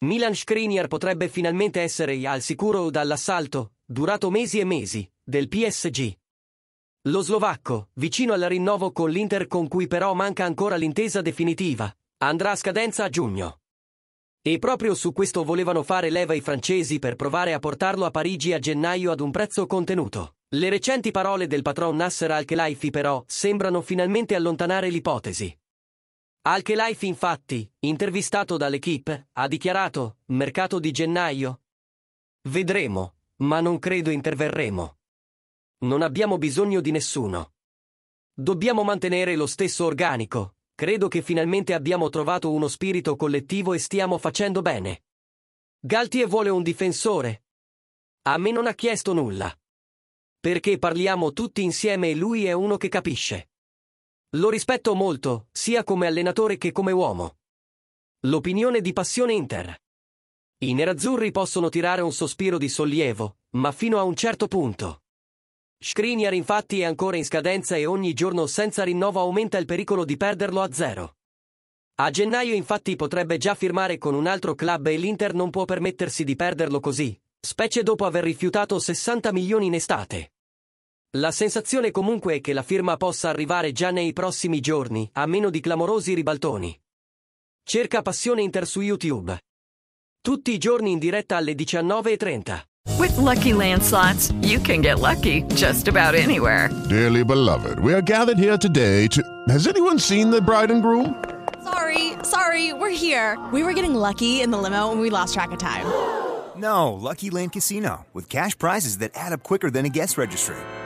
Milan Skriniar potrebbe finalmente essere al sicuro dall'assalto, durato mesi e mesi, del PSG. Lo slovacco, vicino al rinnovo con l'Inter con cui però manca ancora l'intesa definitiva, andrà a scadenza a giugno. E proprio su questo volevano fare leva i francesi per provare a portarlo a Parigi a gennaio ad un prezzo contenuto. Le recenti parole del patron Nasser Al-Khelaifi però sembrano finalmente allontanare l'ipotesi. Al-Khelaifi infatti, intervistato dall'Equipe, ha dichiarato mercato di gennaio. Vedremo, ma non credo interverremo. Non abbiamo bisogno di nessuno. Dobbiamo mantenere lo stesso organico. Credo che finalmente abbiamo trovato uno spirito collettivo e stiamo facendo bene. Galtier vuole un difensore. A me non ha chiesto nulla. Perché parliamo tutti insieme e lui è uno che capisce. Lo rispetto molto, sia come allenatore che come uomo. L'opinione di Passione Inter. I nerazzurri possono tirare un sospiro di sollievo, ma fino a un certo punto. Skriniar infatti è ancora in scadenza e ogni giorno senza rinnovo aumenta il pericolo di perderlo a zero. A gennaio infatti potrebbe già firmare con un altro club e l'Inter non può permettersi di perderlo così, specie dopo aver rifiutato 60 milioni in estate. La sensazione comunque è che la firma possa arrivare già nei prossimi giorni, a meno di clamorosi ribaltoni. Cerca Passione Inter su YouTube. Tutti i giorni in diretta alle 19.30. With lucky landslots, you can get lucky just about anywhere. Dearly beloved, we are gathered here today to. Has anyone seen the bride and groom? Sorry, sorry, we're here. We were getting lucky in the limo and we lost track of time. No, Lucky Land Casino, with cash prizes that add up quicker than a guest registry.